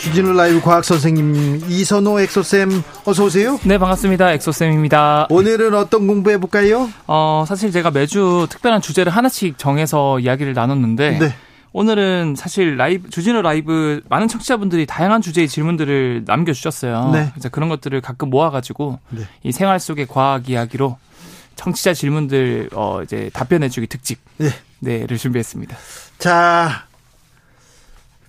주진우 라이브 과학 선생님 이선호 엑소쌤 어서 오세요. 네 반갑습니다 엑소쌤입니다. 오늘은 어떤 공부해 볼까요? 어 사실 제가 매주 특별한 주제를 하나씩 정해서 이야기를 나눴는데 네. 오늘은 사실 라이브 주진우 라이브 많은 청취자분들이 다양한 주제의 질문들을 남겨주셨어요. 네. 그래서 그런 것들을 가끔 모아가지고 네. 이 생활 속의 과학 이야기로 청취자 질문들 어 이제 답변해주기 특집 네. 네를 준비했습니다. 자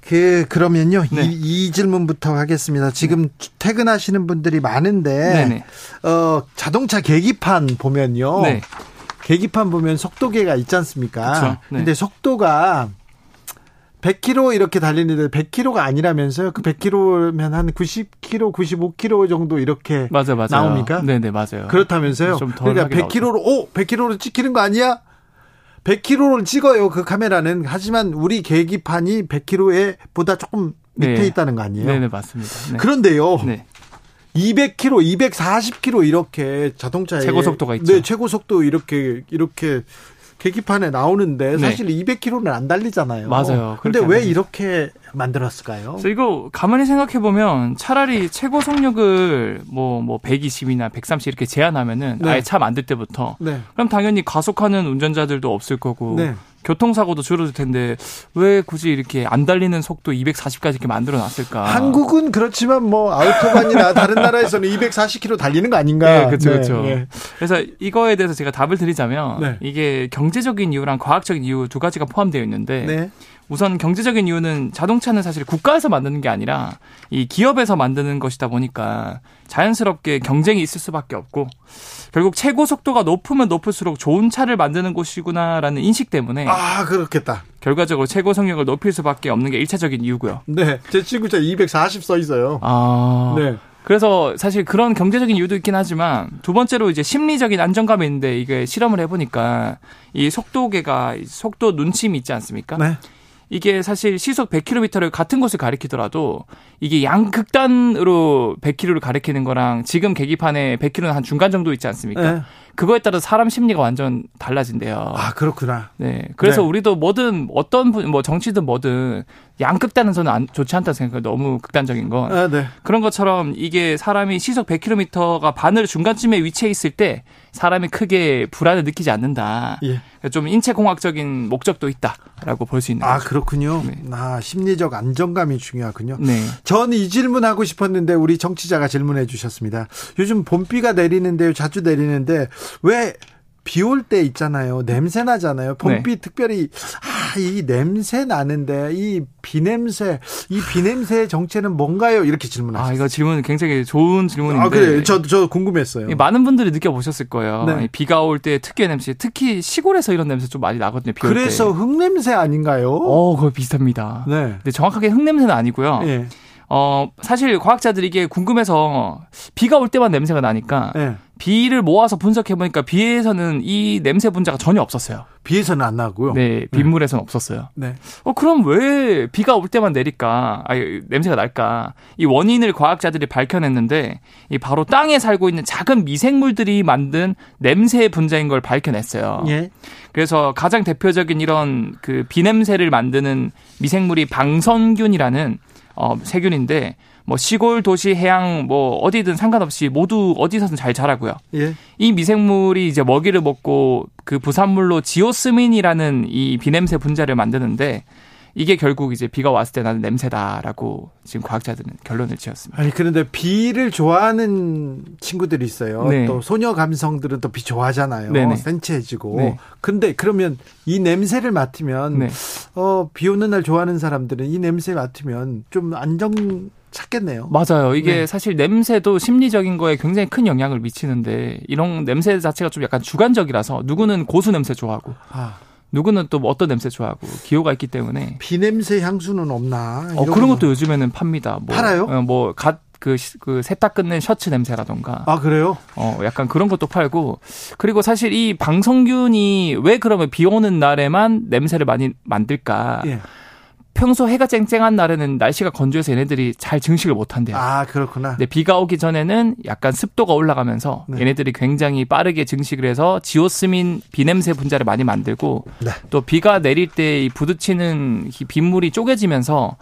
그 그러면요 네. 이, 이, 질문부터 하겠습니다. 지금 네. 퇴근하시는 분들이 많은데 네네. 어 자동차 계기판 보면요. 네. 계기판 보면 속도계가 있지 않습니까? 그렇 네. 근데 속도가 100km 이렇게 달리는데 100km가 아니라면서요? 그 100km면 한 90km, 95km 정도 이렇게 맞아, 맞아요. 나옵니까? 네네 맞아요. 그렇다면서요? 그러니까 100km로 오 100km로 찍히는 거 아니야? 100km를 찍어요 그 카메라는 하지만 우리 계기판이 100km에 보다 조금 밑에 네. 있다는 거 아니에요? 네네 맞습니다. 네. 그런데요. 네. 200km, 240km 이렇게 자동차에 최고 속도가 있죠. 네, 최고 속도 이렇게 이렇게 계기판에 나오는데 네. 사실 네. 200km는 안 달리잖아요. 맞아요. 근데 왜 이렇게 만들었을까요? 그래서 이거 가만히 생각해 보면 차라리 최고 속력을 뭐뭐 뭐 120이나 130 이렇게 제한하면은 네. 아예 차 만들 때부터 네. 그럼 당연히 가속하는 운전자들도 없을 거고 네. 교통사고도 줄어들 텐데 왜 굳이 이렇게 안 달리는 속도 240까지 이렇게 만들어 놨을까? 한국은 그렇지만 뭐 아우토반이나 다른 나라에서는 240km 달리는 거 아닌가? 네, 그렇죠, 네, 그렇죠. 네. 그래서 이거에 대해서 제가 답을 드리자면 네. 이게 경제적인 이유랑 과학적인 이유 두 가지가 포함되어 있는데 네. 우선 경제적인 이유는 자동차는 사실 국가에서 만드는 게 아니라 이 기업에서 만드는 것이다 보니까 자연스럽게 경쟁이 있을 수밖에 없고 결국 최고 속도가 높으면 높을수록 좋은 차를 만드는 곳이구나라는 인식 때문에 아 그렇겠다. 결과적으로 최고 속력을 높일 수밖에 없는 게 1차적인 이유고요. 네, 제 친구 차 240 써 있어요. 아, 네. 그래서 사실 그런 경제적인 이유도 있긴 하지만 두 번째로 이제 심리적인 안정감이 있는데 이게 실험을 해보니까 이 속도계가 속도 눈침이 있지 않습니까? 네. 이게 사실 시속 100km를 같은 곳을 가리키더라도 이게 양극단으로 100km를 가리키는 거랑 지금 계기판에 100km는 한 중간 정도 있지 않습니까? 네. 그거에 따라 사람 심리가 완전 달라진대요. 아, 그렇구나. 네. 그래서 네. 우리도 뭐든 어떤 분, 뭐 정치든 뭐든 양극단은 저는 안, 좋지 않다 생각해요. 너무 극단적인 건. 아, 네. 그런 것처럼 이게 사람이 시속 100km가 바늘 중간쯤에 위치해 있을 때 사람이 크게 불안을 느끼지 않는다. 예. 좀 인체공학적인 목적도 있다라고 볼 수 있는 아, 거죠. 그렇군요. 네. 아, 심리적 안정감이 중요하군요. 네. 전이 질문 하고 싶었는데 우리 정치자가 질문해 주셨습니다. 요즘 봄비가 내리는데요. 자주 내리는데 왜 비 올 때 있잖아요. 냄새 나잖아요. 봄비 네. 특별히 아, 이 냄새 나는데 이 비냄새, 이 비냄새의 정체는 뭔가요? 이렇게 질문하셨어요. 아, 이거 질문 굉장히 좋은 질문인데. 아, 그래. 저, 저 궁금했어요. 많은 분들이 느껴보셨을 거예요. 네. 비가 올 때 특유의 냄새, 특히 시골에서 이런 냄새 좀 많이 나거든요. 그래서 흙냄새 아닌가요? 어, 거의 비슷합니다. 네. 근데 정확하게 흙냄새는 아니고요. 네. 어, 사실 과학자들이 이게 궁금해서 비가 올 때만 냄새가 나니까 네. 비를 모아서 분석해 보니까 비에서는 이 냄새 분자가 전혀 없었어요. 비에서는 안 나고요. 네, 빗물에서는 네. 없었어요. 네. 어 그럼 왜 비가 올 때만 내릴까? 아 냄새가 날까? 이 원인을 과학자들이 밝혀냈는데 이 바로 땅에 살고 있는 작은 미생물들이 만든 냄새 분자인 걸 밝혀냈어요. 예. 그래서 가장 대표적인 이런 그 비냄새를 만드는 미생물이 방선균이라는 어, 세균인데 뭐 시골 도시 해양 뭐 어디든 상관없이 모두 어디서든 잘 자라고요. 예. 이 미생물이 이제 먹이를 먹고 그 부산물로 지오스민이라는 이 비냄새 분자를 만드는데 이게 결국 이제 비가 왔을 때 나는 냄새다라고 지금 과학자들은 결론을 지었습니다. 아니 그런데 비를 좋아하는 친구들이 있어요. 네. 또 소녀 감성들은 또 비 좋아하잖아요. 네네. 센치해지고. 네. 근데 그러면 이 냄새를 맡으면 네. 어비 오는 날 좋아하는 사람들은 이 냄새 맡으면 좀 안정 찾겠네요. 맞아요. 이게 네. 사실 냄새도 심리적인 거에 굉장히 큰 영향을 미치는데 이런 냄새 자체가 좀 약간 주관적이라서 누구는 고수 냄새 좋아하고 아. 누구는 또 어떤 냄새 좋아하고 기호가 있기 때문에 비냄새 향수는 없나? 어 그런 것도 요즘에는 팝니다. 뭐, 팔아요? 어, 뭐갓 그, 그 세탁 끝낸 셔츠 냄새라던가. 아, 그래요? 어, 약간 그런 것도 팔고. 그리고 사실 이 방성균이 왜 그러면 비 오는 날에만 냄새를 많이 만들까? 예. 평소 해가 쨍쨍한 날에는 날씨가 건조해서 얘네들이 잘 증식을 못 한대요. 아, 그렇구나. 근데 비가 오기 전에는 약간 습도가 올라가면서 네. 얘네들이 굉장히 빠르게 증식을 해서 지오스민 비냄새 분자를 많이 만들고 네. 또 비가 내릴 때 이 부딪히는 빗물이 쪼개지면서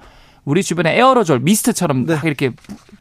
우리 주변에 에어로졸 미스트처럼 네. 이렇게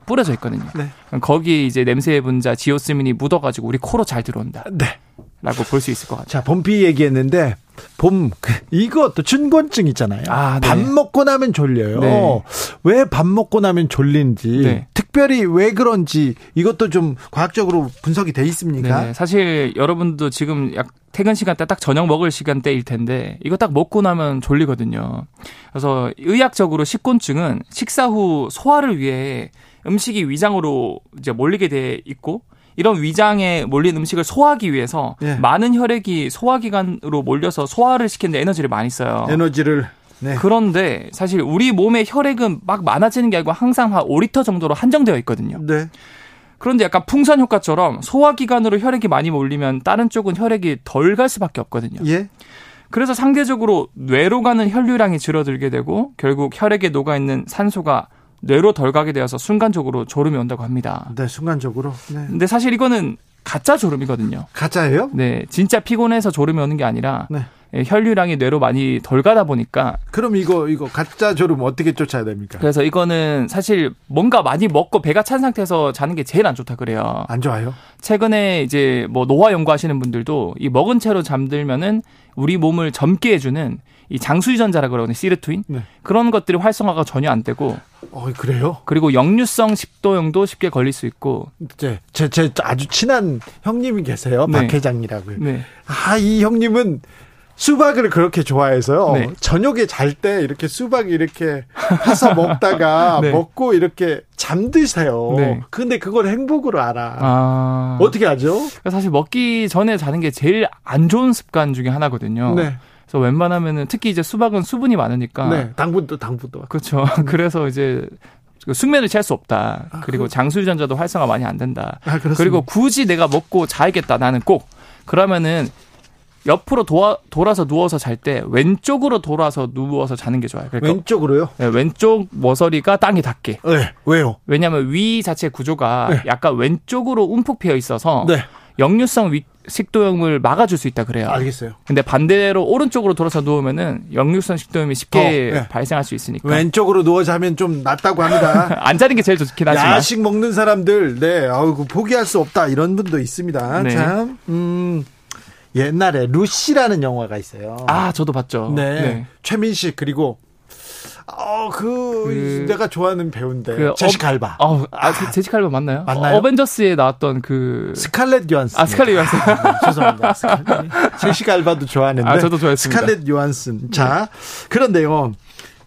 뿌려져 있거든요. 네. 거기 이제 냄새 분자 지오스민이 묻어가지고 우리 코로 잘 들어온다. 네. 라고 볼 수 있을 것 같아요. 자, 봄비 얘기했는데 봄 그, 이것도 춘곤증 있잖아요. 아, 네. 밥 먹고 나면 졸려요. 네. 왜밥 먹고 나면 졸린지 네. 특별히 왜 그런지 이것도 좀 과학적으로 분석이 돼 있습니까? 네, 사실 여러분도 지금 약 퇴근 시간 때 딱 저녁 먹을 시간 대일 텐데 이거 딱 먹고 나면 졸리거든요. 그래서 의학적으로 식곤증은 식사 후 소화를 위해 음식이 위장으로 이제 몰리게 돼 있고 이런 위장에 몰린 음식을 소화하기 위해서 예. 많은 혈액이 소화기관으로 몰려서 소화를 시키는데 에너지를 많이 써요. 에너지를 네. 그런데 사실 우리 몸의 혈액은 막 많아지는 게 아니고 항상 한 5리터 정도로 한정되어 있거든요. 네. 그런데 약간 풍선 효과처럼 소화기관으로 혈액이 많이 몰리면 다른 쪽은 혈액이 덜 갈 수밖에 없거든요. 예. 그래서 상대적으로 뇌로 가는 혈류량이 줄어들게 되고 결국 혈액에 녹아 있는 산소가 뇌로 덜 가게 되어서 순간적으로 졸음이 온다고 합니다. 네, 순간적으로. 네. 근데 사실 이거는 가짜 졸음이거든요. 가짜예요? 네, 진짜 피곤해서 졸음이 오는 게 아니라 네. 예, 혈류량이 뇌로 많이 덜 가다 보니까 그럼 이거 이거 가짜 졸음 어떻게 쫓아야 됩니까? 그래서 이거는 사실 뭔가 많이 먹고 배가 찬 상태에서 자는 게 제일 안 좋다 그래요. 안 좋아요? 최근에 이제 뭐 노화 연구하시는 분들도 이 먹은 채로 잠들면은 우리 몸을 젊게 해주는 이 장수유전자라 그러거든요. 시르투인. 네. 그런 것들이 활성화가 전혀 안 되고. 어, 그래요? 그리고 역류성 식도염도 쉽게 걸릴 수 있고. 제, 제, 제 아주 친한 형님이 계세요. 네. 박 회장이라고요. 네. 아, 이 형님은 수박을 그렇게 좋아해서요. 네. 저녁에 잘 때 이렇게 수박 이렇게 해서 먹다가 네. 먹고 이렇게 잠드세요. 네. 근데 그걸 행복으로 알아. 아... 어떻게 하죠? 사실 먹기 전에 자는 게 제일 안 좋은 습관 중에 하나거든요. 네. 그래서 웬만하면은 특히 이제 수박은 수분이 많으니까 네, 당분도 당분도 그렇죠. 그래서 이제 그 숙면을 취할 수 없다. 아, 그리고 그... 장수 유전자도 활성화 많이 안 된다. 아, 그리고 굳이 내가 먹고 자야겠다. 나는 꼭 그러면은 옆으로 도와, 돌아서 누워서 잘 때 왼쪽으로 돌아서 누워서 자는 게 좋아요. 그러니까 왼쪽으로요? 네, 왼쪽 모서리가 땅에 닿게. 네. 왜요? 왜냐하면 위 자체 구조가 네. 약간 왼쪽으로 움푹 패여 있어서 네. 역류성 위, 식도염을 막아줄 수 있다 그래요. 알겠어요. 근데 반대로 오른쪽으로 돌아서 누우면은 역류성 식도염이 쉽게 어, 네. 발생할 수 있으니까. 왼쪽으로 누워 자면 좀 낫다고 합니다. 안 자는 게 제일 좋긴 하지만. 야식 먹는 사람들, 네, 아우 포기할 수 없다 이런 분도 있습니다. 네. 참, 음. 옛날에 루시라는 영화가 있어요. 아, 저도 봤죠. 네. 네. 최민식 그리고 어, 그, 그, 내가 좋아하는 배우인데. 그 제시카 알바. 어, 아, 그 제시카 알바 맞나요? 맞나요? 어벤져스에 나왔던 그. 스칼렛 요한슨. 아, 스칼렛 요한슨. 아, 네, 죄송합니다. 제시카 알바도 좋아하는데. 아, 저도 좋아했습니다. 스칼렛 요한슨. 자, 그런데요.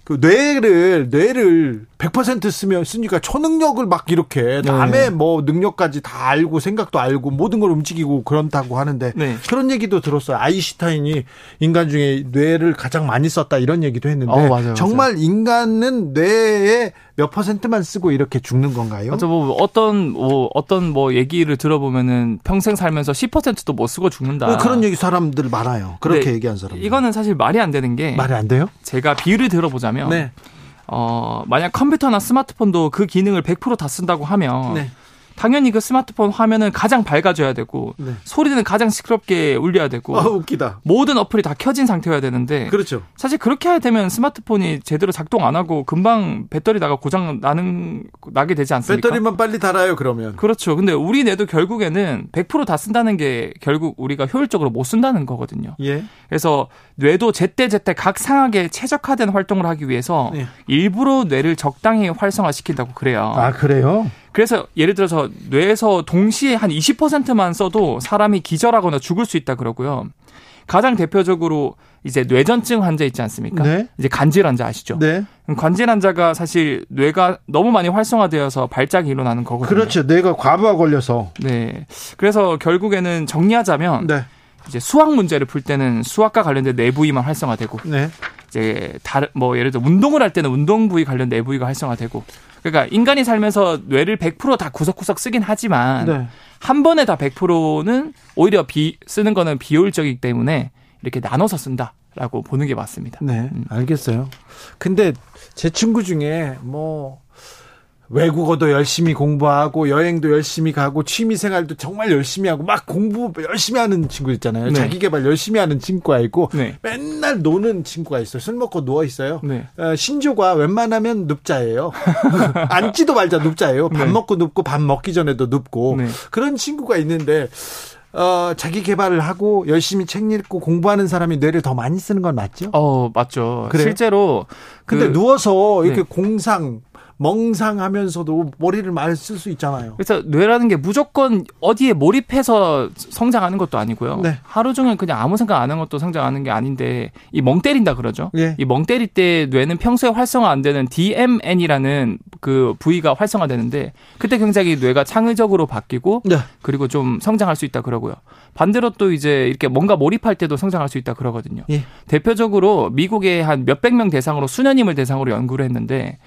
그 뇌를 뇌를 100% 쓰면 쓰니까 초능력을 막 이렇게 남의 네. 뭐 능력까지 다 알고 생각도 알고 모든 걸 움직이고 그런다고 하는데 네. 그런 얘기도 들었어요. 아이슈타인이 인간 중에 뇌를 가장 많이 썼다 이런 얘기도 했는데 어, 맞아요, 정말 맞아요. 인간은 뇌에 몇 퍼센트만 쓰고 이렇게 죽는 건가요? 맞아 뭐 어떤 뭐 어떤 뭐 얘기를 들어보면은 평생 살면서 10%도 못 쓰고 죽는다. 뭐 그런 얘기 사람들 많아요. 그렇게 얘기한 사람. 이거는 사실 말이 안 되는 게 말이 안 돼요? 제가 비유를 들어보자 면 네. 어, 만약 컴퓨터나 스마트폰도 그 기능을 100%다 쓴다고 하면 네. 당연히 그 스마트폰 화면은 가장 밝아져야 되고 네. 소리는 가장 시끄럽게 울려야 되고 아, 웃기다. 모든 어플이 다 켜진 상태여야 되는데 그렇죠. 사실 그렇게 해야 되면 스마트폰이 제대로 작동 안 하고 금방 배터리 나가 고장 나는 나게 되지 않습니까? 배터리만 빨리 달아요 그러면. 그렇죠. 근데 우리 뇌도 결국에는 100%다 쓴다는 게 결국 우리가 효율적으로 못 쓴다는 거거든요. 예. 그래서 뇌도 제때 제때 각 상황에 최적화된 활동을 하기 위해서 예. 일부러 뇌를 적당히 활성화시킨다고 그래요. 아 그래요? 그래서 예를 들어서 뇌에서 동시에 한 20%만 써도 사람이 기절하거나 죽을 수 있다 그러고요. 가장 대표적으로 이제 뇌전증 환자 있지 않습니까? 네. 이제 간질 환자 아시죠? 네. 관질 환자가 사실 뇌가 너무 많이 활성화되어서 발작이 일어나는 거거든요. 그렇죠. 뇌가 과부하 걸려서. 네. 그래서 결국에는 정리하자면 네. 이제 수학 문제를 풀 때는 수학과 관련된 내부위만 활성화되고 네. 이제 다른 뭐 예를 들어 운동을 할 때는 운동 부위 관련 내부위가 활성화되고 그러니까 인간이 살면서 뇌를 100%다 구석구석 쓰긴 하지만 네. 한 번에 다 100%는 오히려 비 쓰는 거는 비효율적이기 때문에 이렇게 나눠서 쓴다라고 보는 게 맞습니다. 네, 음. 알겠어요. 근데 제 친구 중에 뭐 외국어도 열심히 공부하고 여행도 열심히 가고 취미 생활도 정말 열심히 하고 막 공부 열심히 하는 친구 있잖아요. 네. 자기 개발 열심히 하는 친구가 있고 네. 맨날 노는 친구가 있어요. 술 먹고 누워 있어요. 네. 어, 신조가 웬만하면 눕자예요. 앉지도 말자 눕자예요. 밥 네. 먹고 눕고 밥 먹기 전에도 눕고 네. 그런 친구가 있는데 어, 자기 개발을 하고 열심히 책 읽고 공부하는 사람이 뇌를 더 많이 쓰는 건 맞죠? 어, 맞죠. 그래요? 실제로 근데 그, 누워서 이렇게 네. 공상 멍상하면서도 머리를 많이 쓸 수 있잖아요. 그래서 뇌라는 게 무조건 어디에 몰입해서 성장하는 것도 아니고요. 네. 하루 종일 그냥 아무 생각 안 하는 것도 성장하는 게 아닌데 이 멍 때린다 그러죠. 예. 이멍 때릴 때 뇌는 평소에 활성화 안 되는 DMN이라는 그 부위가 활성화되는데 그때 굉장히 뇌가 창의적으로 바뀌고 네. 그리고 좀 성장할 수 있다 그러고요. 반대로 또 이제 이렇게 뭔가 몰입할 때도 성장할 수 있다 그러거든요. 예. 대표적으로 미국의 한 몇백 명 대상으로 수녀님을 대상으로 연구를 했는데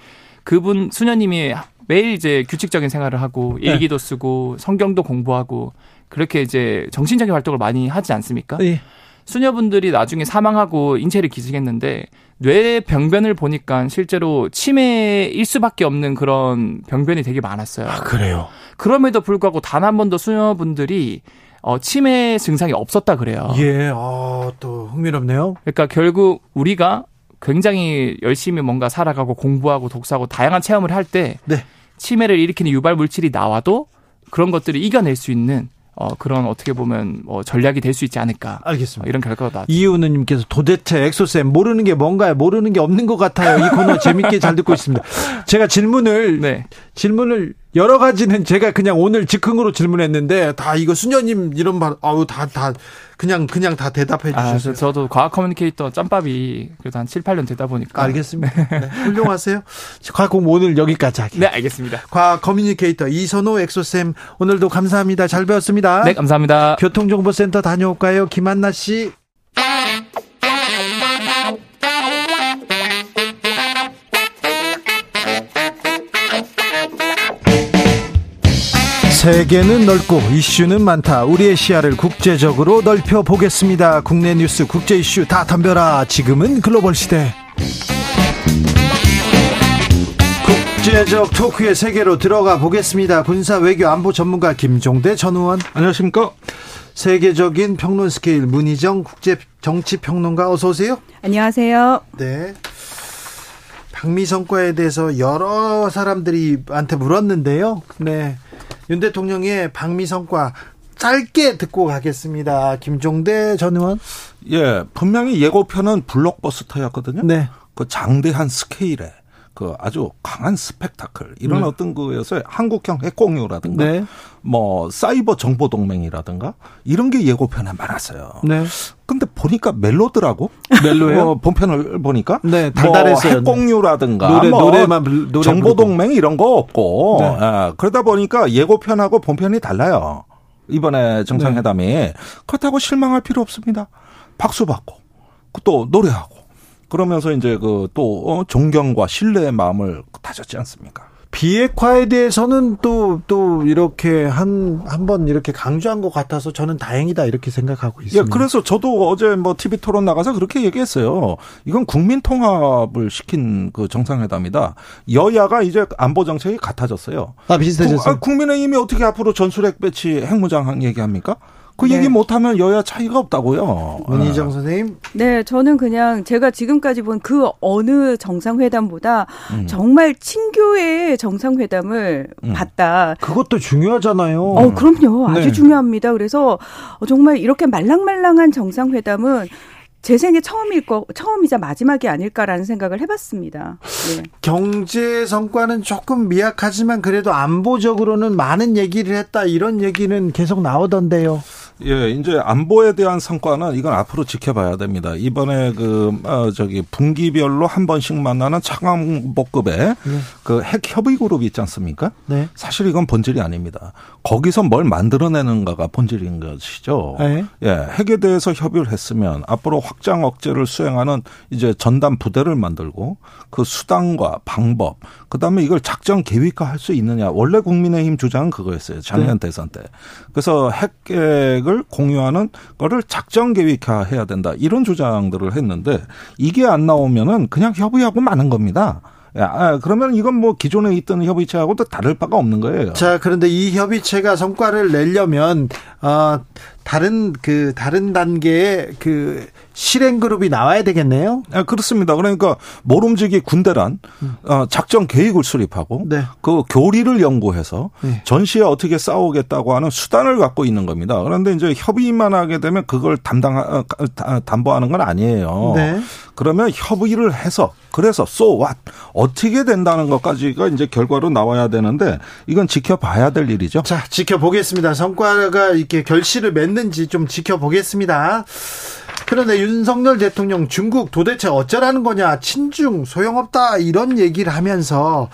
그분 수녀님이 매일 이제 규칙적인 생활을 하고 네. 일기도 쓰고 성경도 공부하고 그렇게 이제 정신적인 활동을 많이 하지 않습니까? 네. 수녀분들이 나중에 사망하고 인체를 기증했는데 뇌 병변을 보니까 실제로 치매일 수밖에 없는 그런 병변이 되게 많았어요. 아, 그래요? 그럼에도 불구하고 단 한 번도 수녀분들이 어, 치매 증상이 없었다 그래요. 예, 어, 또 흥미롭네요. 그러니까 결국 우리가 굉장히 열심히 뭔가 살아가고 공부하고 독서하고 다양한 체험을 할때 네. 치매를 일으키는 유발 물질이 나와도 그런 것들을 이겨낼 수 있는 어, 그런 어떻게 보면 뭐 전략이 될 수 있지 않을까. 알겠습니다. 어, 이런 결과가 나왔죠. 이은우님께서 도대체 엑소쌤 모르는 게 뭔가요? 모르는 게 없는 것 같아요. 이 코너 재밌게 잘 듣고 있습니다. 제가 질문을 네. 질문을 여러 가지는 제가 그냥 오늘 즉흥으로 질문했는데 다 이거 수녀님 이런 말 아우 다 다 그냥 그냥 다 대답해 아, 주셨어요. 아, 저도 과학 커뮤니케이터 짬밥이 그래도 한 7, 8년 되다 보니까 알겠습니다. 네, 훌륭하세요. 과학 공부 오늘 여기까지 하게. 네, 알겠습니다. 과학 커뮤니케이터 이선호 엑소쌤 오늘도 감사합니다. 잘 배웠습니다. 네, 감사합니다. 교통정보센터 다녀올까요? 김한나 씨. 세계는 넓고 이슈는 많다. 우리의 시야를 국제적으로 넓혀 보겠습니다. 국내 뉴스, 국제 이슈 다 덤벼라. 지금은 글로벌 시대. 국제적 토크의 세계로 들어가 보겠습니다. 군사 외교 안보 전문가 김종대 전 의원. 안녕하십니까? 세계적인 평론 스케일 문희정 국제 정치 평론가 어서 오세요. 안녕하세요. 네. 방미 성과에 대해서 여러 사람들이 한테 물었는데요. 네. 윤 대통령의 방미 성과 짧게 듣고 가겠습니다. 김종대 전 의원. 예, 분명히 예고편은 블록버스터였거든요. 네. 그 장대한 스케일에 그 아주 강한 스펙타클 이런 네. 어떤 거에서 한국형 핵공유라든가 네. 뭐 사이버 정보 동맹이라든가 이런 게 예고편에 많았어요. 네. 근데 보니까 멜로더라고. 멜로요? 어, 본편을 보니까. 네, 달달했어요. 뭐 핵공유라든가 노래, 뭐 노래만 노래 정보 동맹 이런 거 없고. 네. 아, 그러다 보니까 예고편하고 본편이 달라요. 이번에 정상회담이 네. 그렇다고 실망할 필요 없습니다. 박수 받고 또 노래하고 그러면서 이제 그또 어, 존경과 신뢰의 마음을 다졌지 않습니까? 비핵화에 대해서는 또, 또 이렇게 한, 한 번 이렇게 강조한 것 같아서 저는 다행이다 이렇게 생각하고 있습니다. 예, 그래서 저도 어제 뭐 TV 토론 나가서 그렇게 얘기했어요. 이건 국민 통합을 시킨 그 정상회담이다. 여야가 이제 안보 정책이 같아졌어요. 아, 비슷해졌어요. 아, 국민의힘이 어떻게 앞으로 전술핵 배치 핵무장 얘기합니까? 그 네. 얘기 못하면 여야 차이가 없다고요. 문희정 선생님. 네, 저는 그냥 제가 지금까지 본 그 어느 정상회담보다 음. 정말 친교의 정상회담을 음. 봤다. 그것도 중요하잖아요. 어, 그럼요. 아주 네. 중요합니다. 그래서 정말 이렇게 말랑말랑한 정상회담은 제 생애 처음일 거 처음이자 마지막이 아닐까라는 생각을 해봤습니다. 네. 경제 성과는 조금 미약하지만 그래도 안보적으로는 많은 얘기를 했다 이런 얘기는 계속 나오던데요. 예, 이제 안보에 대한 성과는 이건 앞으로 지켜봐야 됩니다. 이번에 그, 어, 저기, 분기별로 한 번씩 만나는 차관복급의 네. 그핵 협의 그룹이 있지 않습니까? 네. 사실 이건 본질이 아닙니다. 거기서 뭘 만들어내는가가 본질인 것이죠. 네. 예, 핵에 대해서 협의를 했으면 앞으로 확장 억제를 수행하는 이제 전담 부대를 만들고 그 수단과 방법, 그다음에 이걸 작전 계획화할 수 있느냐. 원래 국민의힘 주장은 그거였어요. 작년 네. 대선 때. 그래서 핵계획을 공유하는 거를 작전 계획화해야 된다. 이런 주장들을 했는데 이게 안 나오면은 그냥 협의하고 마는 겁니다. 아, 그러면 이건 뭐 기존에 있던 협의체하고 도 다를 바가 없는 거예요. 자, 그런데 이 협의체가 성과를 내려면 어 다른 그 다른 단계의 그 실행 그룹이 나와야 되겠네요. 아, 그렇습니다. 그러니까 모름지기 군대란 음. 어, 작전 계획을 수립하고 네. 그 교리를 연구해서 네. 전시에 어떻게 싸우겠다고 하는 수단을 갖고 있는 겁니다. 그런데 이제 협의만 하게 되면 그걸 담당 어, 담보하는 건 아니에요. 네. 그러면 협의를 해서 그래서 so what 어떻게 된다는 것까지가 이제 결과로 나와야 되는데 이건 지켜봐야 될 일이죠. 자, 지켜보겠습니다. 성과가 이렇게 결실을 맺 는지 좀 지켜보겠습니다. 그런데 윤석열 대통령 중국 도대체 어쩌라는 거냐 친중 소용없다 이런 얘기를 하면서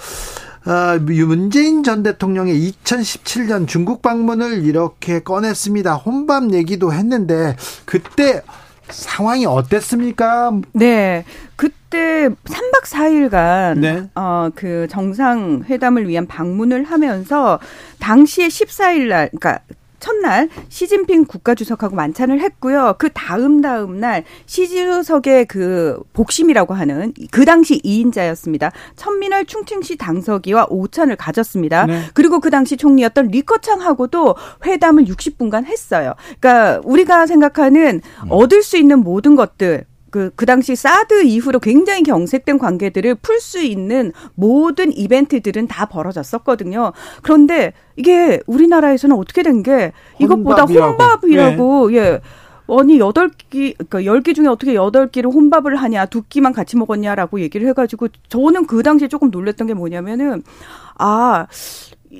어, 문재인 전 대통령의 2017년 중국 방문을 이렇게 꺼냈습니다. 혼밥 얘기도 했는데 그때 상황이 어땠습니까? 네. 그때 3박 4일간 네. 어, 그 정상회담을 위한 방문을 하면서 당시에 14일 날 그러니까 첫날 시진핑 국가주석하고 만찬을 했고요. 그 다음 다음 날 시주석의 그 복심이라고 하는 그 당시 2인자였습니다. 천민월 충칭시 당서기와 오찬을 가졌습니다. 네. 그리고 그 당시 총리였던 리커창하고도 회담을 60분간 했어요. 그러니까 우리가 생각하는 음. 얻을 수 있는 모든 것들 그, 그 당시 사드 이후로 굉장히 경색된 관계들을 풀 수 있는 모든 이벤트들은 다 벌어졌었거든요. 그런데 이게 우리나라에서는 어떻게 된 게 이것보다 혼밥이라고, 네. 예. 아니 여덟 끼 그러니까 열끼 중에 어떻게 여덟 끼를 혼밥을 하냐 두 끼만 같이 먹었냐라고 얘기를 해가지고 저는 그 당시에 조금 놀랬던 게 뭐냐면은 아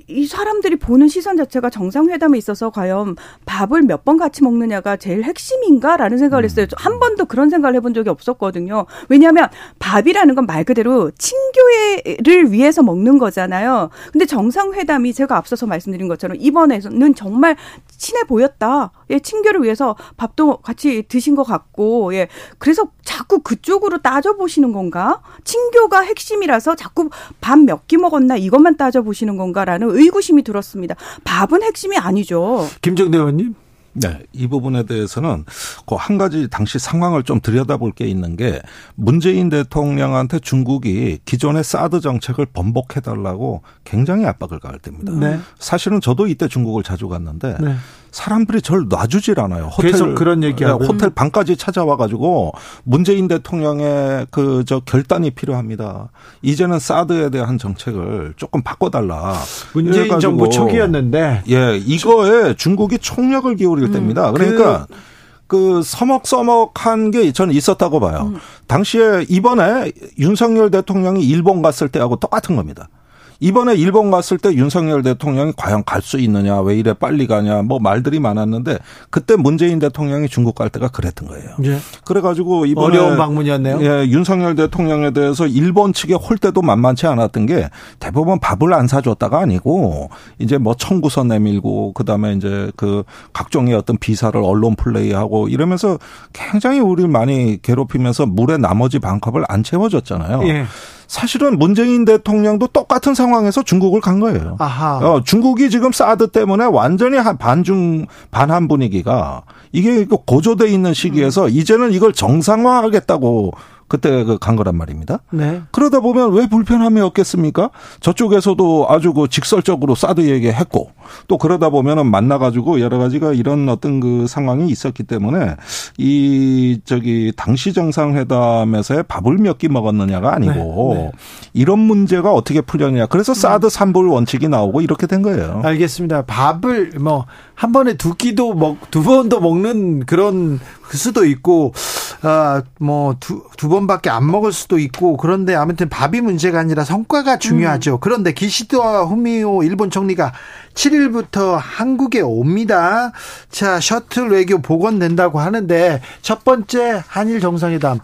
이 사람들이 보는 시선 자체가 정상회담에 있어서 과연 밥을 몇 번 같이 먹느냐가 제일 핵심인가라는 생각을 했어요. 음. 한 번도 그런 생각을 해본 적이 없었거든요. 왜냐하면 밥이라는 건 말 그대로 친교회를 위해서 먹는 거잖아요. 근데 정상회담이 제가 앞서서 말씀드린 것처럼 이번에는 정말 친해 보였다. 예, 친교를 위해서 밥도 같이 드신 것 같고, 예. 그래서 자꾸 그쪽으로 따져보시는 건가? 친교가 핵심이라서 자꾸 밥 몇 끼 먹었나 이것만 따져보시는 건가라는 의구심이 들었습니다. 밥은 핵심이 아니죠. 김정대 의원님? 네, 이 부분에 대해서는 그 한 가지 당시 상황을 좀 들여다볼 게 있는 게 문재인 대통령한테 중국이 기존의 사드 정책을 번복해달라고 굉장히 압박을 가할 때입니다. 네. 사실은 저도 이때 중국을 자주 갔는데 네. 사람들이 절 놔주질 않아요. 호텔 계속 그런 얘기하고 네, 호텔 방까지 찾아와 가지고 문재인 대통령의 그 저 결단이 필요합니다. 이제는 사드에 대한 정책을 조금 바꿔달라. 문재인 정부 초기였는데 예 이거에 중국이 총력을 기울일 음, 때입니다. 그러니까. 그 그 서먹서먹한 게 저는 있었다고 봐요. 음. 당시에 이번에 윤석열 대통령이 일본 갔을 때하고 똑같은 겁니다. 이번에 일본 갔을 때 윤석열 대통령이 과연 갈 수 있느냐, 왜 이래 빨리 가냐, 뭐 말들이 많았는데 그때 문재인 대통령이 중국 갈 때가 그랬던 거예요. 예. 그래가지고 이번에 어려운 방문이었네요. 예, 윤석열 대통령에 대해서 일본 측에 홀 때도 만만치 않았던 게 대부분 밥을 안 사줬다가 아니고 이제 뭐 청구서 내밀고 그다음에 이제 그 각종의 어떤 비사를 언론 플레이하고 이러면서 굉장히 우리를 많이 괴롭히면서 물에 나머지 반컵을 안 채워줬잖아요. 예. 사실은 문재인 대통령도 똑같은 상황에서 중국을 간 거예요. 어, 중국이 지금 사드 때문에 완전히 반중 반한 분위기가 이게 고조돼 있는 시기에서 음. 이제는 이걸 정상화하겠다고 그때 그간 거란 말입니다. 네. 그러다 보면 왜 불편함이 없겠습니까? 저쪽에서도 아주 그 직설적으로 사드 얘기했고 또 그러다 보면은 만나가지고 여러 가지가 이런 어떤 그 상황이 있었기 때문에 이 저기 당시 정상회담에서의 밥을 몇 끼 먹었느냐가 아니고 네. 네. 이런 문제가 어떻게 풀렸냐. 그래서 사드 삼불 원칙이 나오고 이렇게 된 거예요. 알겠습니다. 밥을 뭐 한 번에 두 끼도 먹 두 번도 먹는 그런 수도 있고 아뭐두 두 번밖에 안 먹을 수도 있고 그런데 아무튼 밥이 문제가 아니라 성과가 중요하죠. 음. 그런데 기시도와 후미오 일본 총리가 7일부터 한국에 옵니다. 자, 셔틀 외교 복원된다고 하는데 첫 번째 한일 정상회담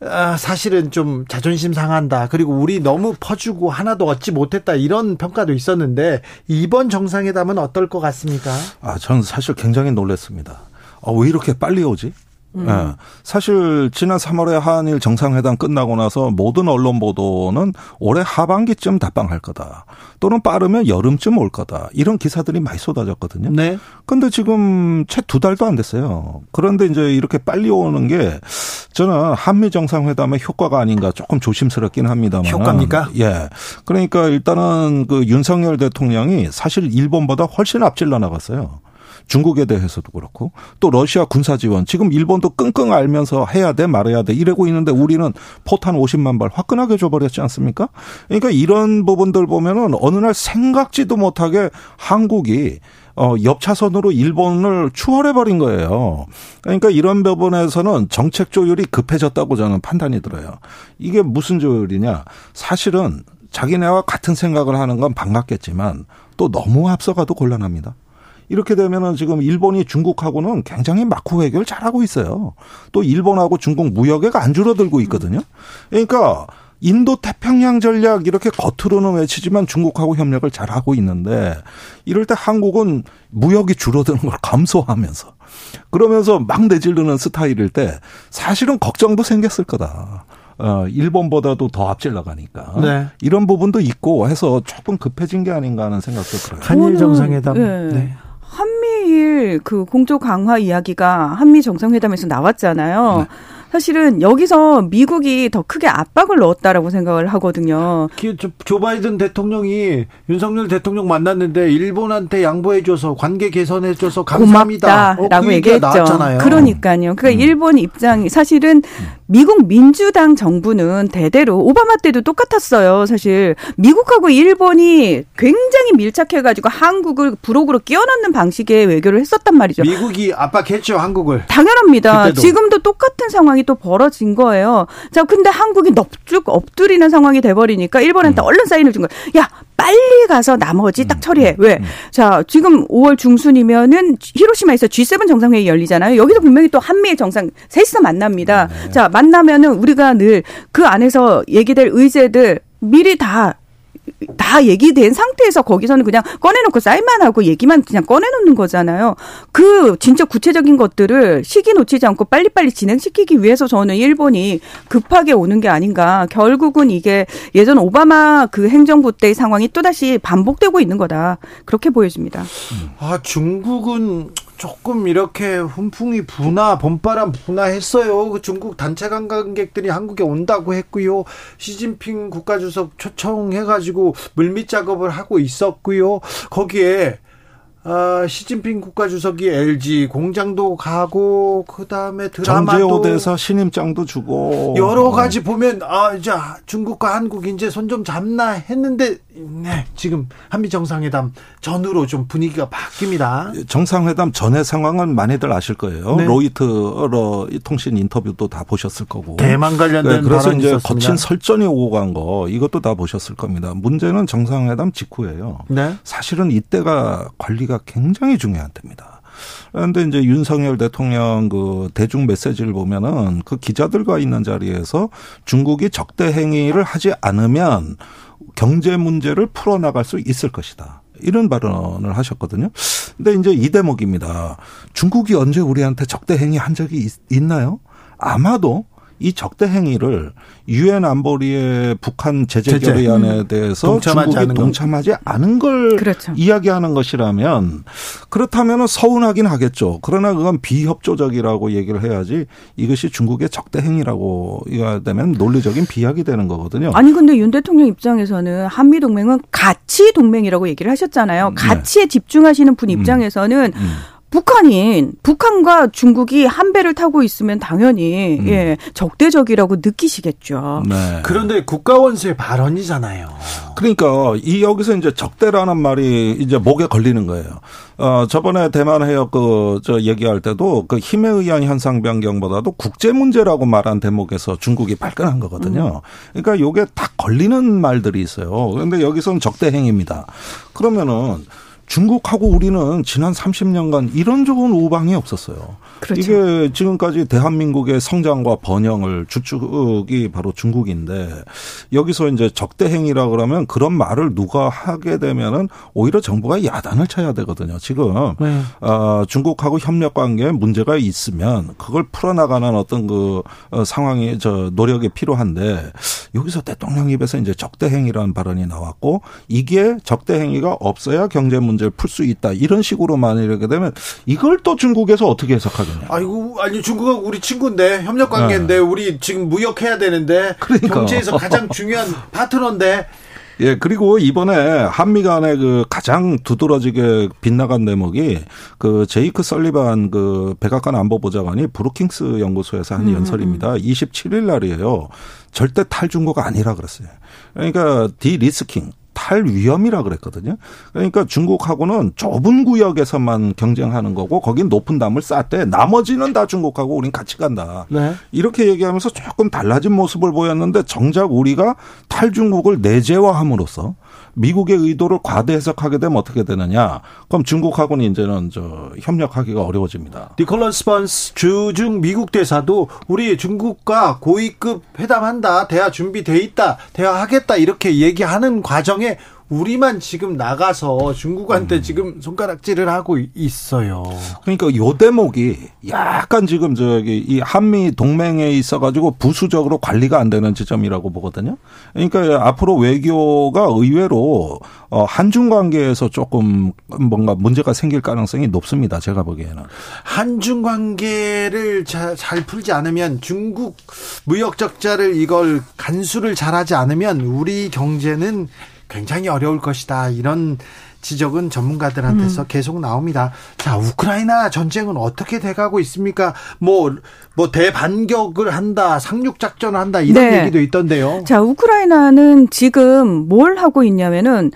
아, 사실은 좀 자존심 상한다. 그리고 우리 너무 퍼주고 하나도 얻지 못했다. 이런 평가도 있었는데 이번 정상회담은 어떨 것 같습니까? 아, 저는 사실 굉장히 놀랐습니다. 아, 왜 이렇게 빨리 오지? 음. 네. 사실 지난 3월에 한일 정상회담 끝나고 나서 모든 언론 보도는 올해 하반기쯤 답방할 거다. 또는 빠르면 여름쯤 올 거다. 이런 기사들이 많이 쏟아졌거든요. 네. 근데 지금 채 두 달도 안 됐어요. 그런데 이제 이렇게 빨리 오는 게 저는 한미 정상회담의 효과가 아닌가 조금 조심스럽긴 합니다만. 효과입니까? 예. 그러니까 일단은 그 윤석열 대통령이 사실 일본보다 훨씬 앞질러 나갔어요. 중국에 대해서도 그렇고 또 러시아 군사 지원 지금 일본도 끙끙 알면서 해야 돼 말아야 돼 이러고 있는데 우리는 포탄 50만 발 화끈하게 줘버렸지 않습니까? 그러니까 이런 부분들 보면은 어느 날 생각지도 못하게 한국이 어, 옆 차선으로 일본을 추월해버린 거예요. 그러니까 이런 부분에서는 정책 조율이 급해졌다고 저는 판단이 들어요. 이게 무슨 조율이냐? 사실은 자기네와 같은 생각을 하는 건 반갑겠지만 또 너무 앞서가도 곤란합니다. 이렇게 되면은 지금 일본이 중국하고는 굉장히 마쿠 해결 잘하고 있어요. 또 일본하고 중국 무역액 안 줄어들고 있거든요. 그러니까 인도 태평양 전략 이렇게 겉으로는 외치지만 중국하고 협력을 잘 하고 있는데 이럴 때 한국은 무역이 줄어드는 걸 감소하면서 그러면서 막 내지르는 스타일일 때 사실은 걱정도 생겼을 거다. 어, 일본보다도 더 앞질 나가니까. 네. 이런 부분도 있고 해서 조금 급해진 게 아닌가 하는 생각도 들어요. 한일 정상회담. 네. 네. 한미일 그 공조 강화 이야기가 한미 정상회담에서 나왔잖아요. 네. 사실은 여기서 미국이 더 크게 압박을 넣었다라고 생각을 하거든요. 조 바이든 대통령이 윤석열 대통령 만났는데 일본한테 양보해줘서 관계 개선해줘서 감사합니다. 고맙다라고 어, 그 얘기했죠. 나왔잖아요. 그러니까요. 그러니까 음. 일본 입장이 사실은 미국 민주당 정부는 대대로 오바마 때도 똑같았어요. 사실 미국하고 일본이 굉장히 밀착해가지고 한국을 부록으로 끼워넣는 방식의 외교를 했었단 말이죠. 미국이 압박했죠 한국을. 당연합니다. 그때도. 지금도 똑같은 상황이 또 벌어진 거예요. 자, 근데 한국이 넙죽 엎드리는 상황이 돼버리니까 일본한테 음. 얼른 사인을 준 거예요. 야, 빨리 가서 나머지 딱 음. 처리해. 왜? 음. 자, 지금 5월 중순이면은 히로시마에서 G7 정상회의 열리잖아요. 여기서 분명히 또 한미의 정상 셋이서 만납니다. 네. 자, 만나면은 우리가 늘 그 안에서 얘기될 의제들 미리 다 다 얘기된 상태에서 거기서는 그냥 꺼내놓고 사인만 하고 얘기만 그냥 꺼내놓는 거잖아요. 그 진짜 구체적인 것들을 시기 놓치지 않고 빨리빨리 진행시키기 위해서 저는 일본이 급하게 오는 게 아닌가. 결국은 이게 예전 오바마 그 행정부 때의 상황이 또다시 반복되고 있는 거다. 그렇게 보여집니다. 아, 중국은 조금 이렇게 훈풍이 부나 봄바람 부나했어요. 그 중국 단체 관광객들이 한국에 온다고 했고요. 시진핑 국가주석 초청해가지고 물밑 작업을 하고 있었고요. 거기에 아, 시진핑 국가주석이 LG 공장도 가고 그다음에 드라마도 정제호대에서 신임장도 주고 여러 가지 보면 아 이제 중국과 한국 이제 손 좀 잡나 했는데 네 지금 한미 정상회담 전후로 좀 분위기가 바뀝니다. 정상회담 전의 상황은 많이들 아실 거예요. 네. 로이터 통신 인터뷰도 다 보셨을 거고 대만 관련된 네, 그래서 이제 있었습니다. 거친 설전이 오고 간 거 이것도 다 보셨을 겁니다. 문제는 정상회담 직후예요. 네. 사실은 이때가 관리가 때가 굉장히 중요한 때입니다. 그런데 이제 윤석열 대통령 그 대중 메시지를 보면은 그 기자들과 있는 자리에서 중국이 적대 행위를 하지 않으면 경제 문제를 풀어나갈 수 있을 것이다. 이런 발언을 하셨거든요. 근데 이제 이 대목입니다. 중국이 언제 우리한테 적대 행위 한 적이 있, 있나요? 아마도 이 적대 행위를 유엔 안보리의 북한 제재 결의안에 음. 대해서 중국이 동참하지 않은 걸 그렇죠. 이야기하는 것이라면 그렇다면 서운하긴 하겠죠. 그러나 그건 비협조적이라고 얘기를 해야지 이것이 중국의 적대 행위라고 이야 되면 논리적인 비약이 되는 거거든요. 아니 근데 윤 대통령 입장에서는 한미 동맹은 가치 동맹이라고 얘기를 하셨잖아요. 네. 가치에 네. 집중하시는 분 음. 입장에서는 음. 음. 북한인 북한과 중국이 한 배를 타고 있으면 당연히 음. 예 적대적이라고 느끼시겠죠. 네. 그런데 국가원수의 발언이잖아요. 그러니까 이 여기서 이제 적대라는 말이 이제 목에 걸리는 거예요. 어 저번에 대만 해역 그 저 얘기할 때도 그 힘에 의한 현상 변경보다도 국제 문제라고 말한 대목에서 중국이 발끈한 거거든요. 음. 그러니까 요게 딱 걸리는 말들이 있어요. 그런데 여기서는 적대 행위입니다. 그러면은 중국하고 우리는 지난 30년간 이런 좋은 우방이 없었어요. 그렇죠. 이게 지금까지 대한민국의 성장과 번영을 주축이 바로 중국인데 여기서 이제 적대행위라 그러면 그런 말을 누가 하게 되면은 오히려 정부가 야단을 쳐야 되거든요. 지금 네. 어, 중국하고 협력 관계에 문제가 있으면 그걸 풀어나가는 어떤 그 어, 상황이 저 노력이 필요한데 여기서 대통령 입에서 이제 적대행위라는 발언이 나왔고 이게 적대행위가 없어야 경제 문제 를 풀 수 있다 이런 식으로만 이렇게 되면 이걸 또 중국에서 어떻게 해석하겠냐? 아이고 아니 중국하고 우리 친구인데 협력 관계인데 네. 우리 지금 무역해야 되는데 그러니까. 경제에서 가장 중요한 파트너인데 예, 그리고 이번에 한미 간의 그 가장 두드러지게 빗나간 대목이 그 제이크 설리반 그 백악관 안보보좌관이 브루킹스 연구소에서 한 음. 연설입니다. 27일 날이에요. 절대 탈중고가 아니라 그랬어요. 그러니까 디리스킹 탈위험이라 그랬거든요. 그러니까 중국하고는 좁은 구역에서만 경쟁하는 거고 거긴 높은 담을 쌓되 나머지는 다 중국하고 우린 같이 간다. 네. 이렇게 얘기하면서 조금 달라진 모습을 보였는데 정작 우리가 탈중국을 내재화함으로써 미국의 의도를 과대 해석하게 되면 어떻게 되느냐? 그럼 중국하고는 이제는 저 협력하기가 어려워집니다. 니콜라스 번스 주중 미국 대사도 우리 중국과 고위급 회담한다, 대화 준비돼 있다, 대화하겠다 이렇게 얘기하는 과정에 우리만 지금 나가서 중국한테 음. 지금 손가락질을 하고 있어요. 그러니까 요 대목이 약간 지금 저기 이 한미 동맹에 있어 가지고 부수적으로 관리가 안 되는 지점이라고 보거든요. 그러니까 앞으로 외교가 의외로 어 한중 관계에서 조금 뭔가 문제가 생길 가능성이 높습니다. 제가 보기에는 한중 관계를 잘, 잘 풀지 않으면 중국 무역 적자를 이걸 간수를 잘하지 않으면 우리 경제는 굉장히 어려울 것이다. 이런 지적은 전문가들한테서 음. 계속 나옵니다. 자, 우크라이나 전쟁은 어떻게 돼가고 있습니까? 뭐, 뭐 대반격을 한다, 상륙작전을 한다, 이런 네. 얘기도 있던데요. 자, 우크라이나는 지금 뭘 하고 있냐면은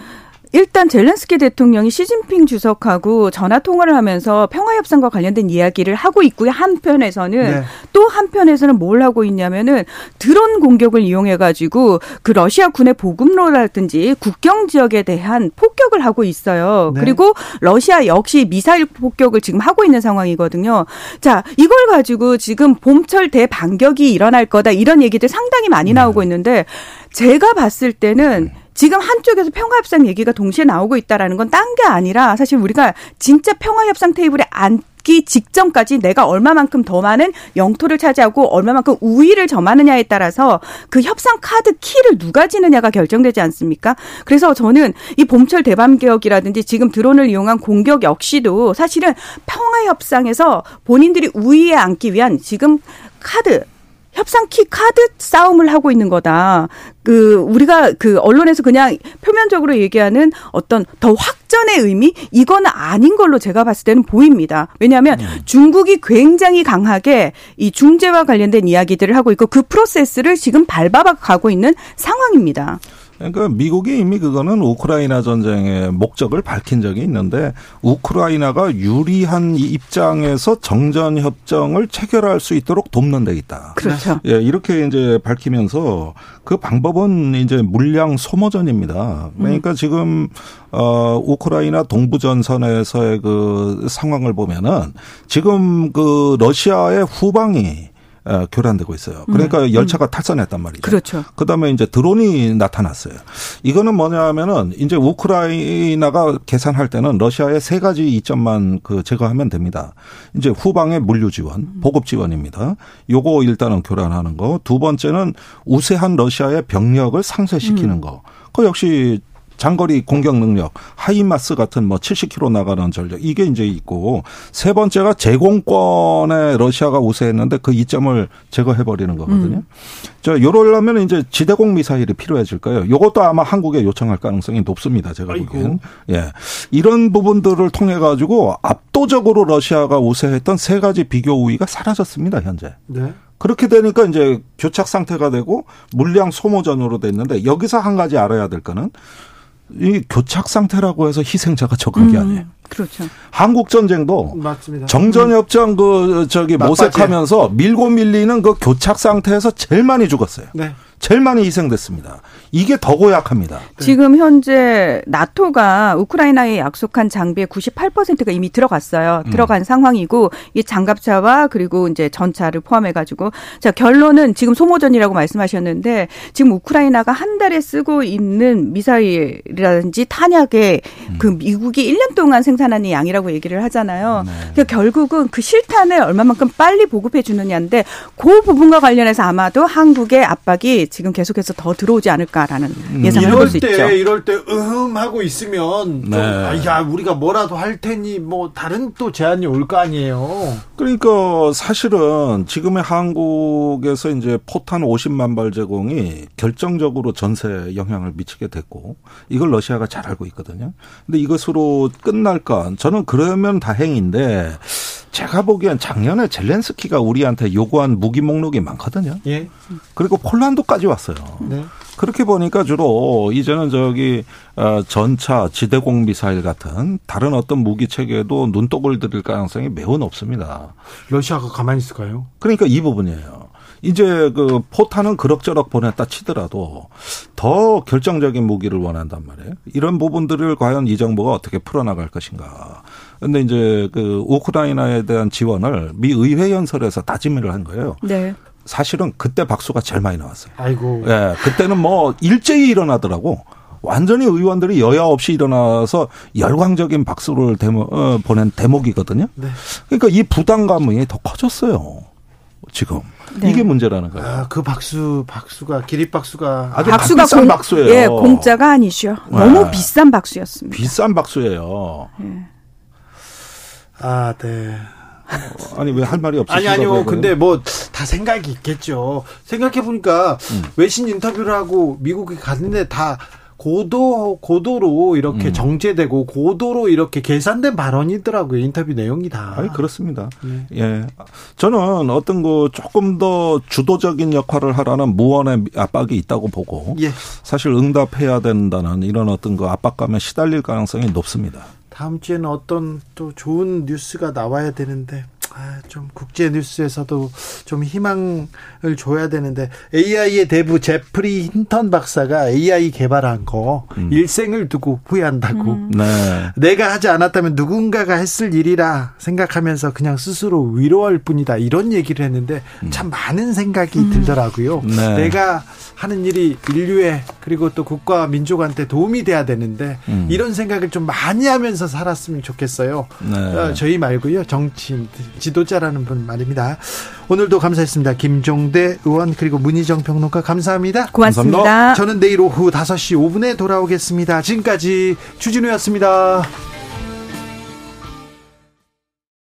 일단 젤렌스키 대통령이 시진핑 주석하고 전화 통화를 하면서 평화 협상과 관련된 이야기를 하고 있고요. 한편에서는 네. 또 한편에서는 뭘 하고 있냐면은 드론 공격을 이용해 가지고 그 러시아 군의 보급로라든지 국경 지역에 대한 폭격을 하고 있어요. 네. 그리고 러시아 역시 미사일 폭격을 지금 하고 있는 상황이거든요. 자, 이걸 가지고 지금 봄철 대반격이 일어날 거다 이런 얘기들 상당히 많이 네. 나오고 있는데 제가 봤을 때는 지금 한쪽에서 평화협상 얘기가 동시에 나오고 있다라는 건 딴 게 아니라 사실 우리가 진짜 평화협상 테이블에 앉기 직전까지 내가 얼마만큼 더 많은 영토를 차지하고 얼마만큼 우위를 점하느냐에 따라서 그 협상 카드 키를 누가 지느냐가 결정되지 않습니까? 그래서 저는 이 봄철 대밤개혁이라든지 지금 드론을 이용한 공격 역시도 사실은 평화 협상에서 본인들이 우위에 앉기 위한 지금 카드 협상 키 카드 싸움을 하고 있는 거다. 그 우리가 그 언론에서 그냥 표면적으로 얘기하는 어떤 더 확전의 의미 이거는 아닌 걸로 제가 봤을 때는 보입니다. 왜냐하면 음. 중국이 굉장히 강하게 이 중재와 관련된 이야기들을 하고 있고 그 프로세스를 지금 밟아가 가고 있는 상황입니다. 그러니까 미국이 이미 그거는 우크라이나 전쟁의 목적을 밝힌 적이 있는데 우크라이나가 유리한 입장에서 정전 협정을 체결할 수 있도록 돕는 데 있다. 그렇죠. 예, 이렇게 이제 밝히면서 그 방법은 이제 물량 소모전입니다. 그러니까 음. 지금 어 우크라이나 동부 전선에서의 그 상황을 보면은 지금 그 러시아의 후방이 어, 교란되고 있어요. 그러니까 음. 열차가 음. 탈선했단 말이죠. 그렇죠. 그다음에 이제 드론이 나타났어요. 이거는 뭐냐면은 이제 우크라이나가 계산할 때는 러시아의 세 가지 이점만 그 제거하면 됩니다. 이제 후방의 물류 지원, 음. 보급 지원입니다. 요거 일단은 교란하는 거. 두 번째는 우세한 러시아의 병력을 상쇄시키는 음. 거. 그 역시 장거리 공격 능력, 하이마스 같은 뭐 70km 나가는 전력 이게 이제 있고 세 번째가 제공권에 러시아가 우세했는데 그 이점을 제거해 버리는 거거든요. 음. 저 요러려면 이제 지대공 미사일이 필요해질 거예요. 요것도 아마 한국에 요청할 가능성이 높습니다. 제가 보기엔. 예. 이런 부분들을 통해 가지고 압도적으로 러시아가 우세했던 세 가지 비교 우위가 사라졌습니다, 현재. 네. 그렇게 되니까 이제 교착 상태가 되고 물량 소모전으로 됐는데 여기서 한 가지 알아야 될 거는 이 교착 상태라고 해서 희생자가 적은 게 음, 아니에요. 그렇죠. 한국 전쟁도 맞습니다. 정전협정 그 저기 모색하면서 밀고 밀리는 그 교착 상태에서 제일 많이 죽었어요. 네. 제일 많이 희생됐습니다. 이게 더 고약합니다. 네. 지금 현재 나토가 우크라이나에 약속한 장비의 98%가 이미 들어갔어요. 음. 들어간 음. 상황이고 이 장갑차와 그리고 이제 전차를 포함해 가지고 자 결론은 지금 소모전이라고 말씀하셨는데 지금 우크라이나가 한 달에 쓰고 있는 미사일이라든지 탄약에 음. 그 미국이 1년 동안 생산하는 양이라고 얘기를 하잖아요. 네. 그러니까 결국은 그 실탄을 얼마만큼 빨리 보급해 주느냐인데 그 부분과 관련해서 아마도 한국의 압박이 지금 계속해서 더 들어오지 않을까라는 음. 예상을 해볼 수 있죠. 이럴 때 으흠 하고 있으면 네. 좀, 아, 야 우리가 뭐라도 할 테니 뭐 다른 또 제안이 올 거 아니에요. 그러니까 사실은 지금의 한국에서 이제 포탄 50만 발 제공이 결정적으로 전세에 영향을 미치게 됐고 이걸 러시아가 잘 알고 있거든요. 근데 이것으로 끝날까? 저는 그러면 다행인데 제가 보기엔 작년에 젤렌스키가 우리한테 요구한 무기 목록이 많거든요. 예. 그리고 폴란드까지 왔어요. 네. 그렇게 보니까 주로 이제는 저기 어, 전차, 지대공 미사일 같은 다른 어떤 무기 체계도 눈독을 들일 가능성이 매우 높습니다. 러시아가 가만히 있을까요? 그러니까 이 부분이에요. 이제 그 포탄은 그럭저럭 보냈다 치더라도 더 결정적인 무기를 원한단 말이에요. 이런 부분들을 과연 이 정부가 어떻게 풀어나갈 것인가. 근데 이제 그 우크라이나에 대한 지원을 미 의회 연설에서 다짐을 한 거예요. 네. 사실은 그때 박수가 제일 많이 나왔어요. 아이고. 예. 그때는 뭐 일제히 일어나더라고. 완전히 의원들이 여야 없이 일어나서 열광적인 박수를 대모, 어, 보낸 대목이거든요. 네. 그러니까 이 부담감이 더 커졌어요. 지금. 네. 이게 문제라는 거예요. 아, 그 박수, 박수가, 기립 박수가. 아주 박수가 비싼 공, 박수예요. 예, 공짜가 아니죠. 너무 네. 비싼 박수였습니다. 비싼 박수예요. 네. 아, 네. 어, 아니 왜 할 말이 없어요? 아니 아니요. 근데 뭐 다 생각이 있겠죠. 생각해 보니까 음. 외신 인터뷰를 하고 미국에 갔는데 다 고도 고도로 이렇게 음. 정제되고 고도로 이렇게 계산된 발언이더라고요 인터뷰 내용이 다. 아니 그렇습니다. 네. 예, 저는 어떤 거 조금 더 주도적인 역할을 하라는 무언의 압박이 있다고 보고 예. 사실 응답해야 된다는 이런 어떤 그 압박감에 시달릴 가능성이 높습니다. 다음 주에는 어떤 또 좋은 뉴스가 나와야 되는데 아, 좀 국제 뉴스에서도 좀 희망을 줘야 되는데 AI의 대부 제프리 힌턴 박사가 AI 개발한 거 음. 일생을 두고 후회한다고. 음. 네. 내가 하지 않았다면 누군가가 했을 일이라 생각하면서 그냥 스스로 위로할 뿐이다. 이런 얘기를 했는데 음. 참 많은 생각이 음. 들더라고요. 네. 내가 하는 일이 인류에 그리고 또 국가와 민족한테 도움이 돼야 되는데 음. 이런 생각을 좀 많이 하면서 살았으면 좋겠어요. 네. 어, 저희 말고요. 정치인 지도자라는 분 말입니다. 오늘도 감사했습니다. 김종대 의원 그리고 문희정 평론가 감사합니다. 고맙습니다. 감사합니다. 저는 내일 오후 5시 5분에 돌아오겠습니다. 지금까지 주진우였습니다.